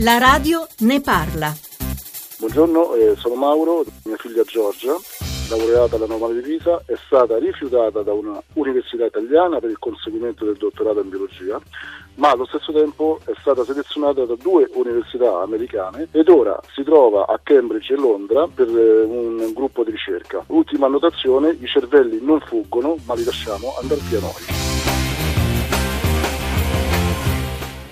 La radio ne parla. Buongiorno, eh, sono Mauro, mia figlia Giorgia, laureata alla Normale di Pisa, è stata rifiutata da un'università italiana per il conseguimento del dottorato in biologia, ma allo stesso tempo è stata selezionata da due università americane ed ora si trova a Cambridge e Londra per eh, un gruppo di ricerca. Ultima annotazione, i cervelli non fuggono, ma li lasciamo andare via noi.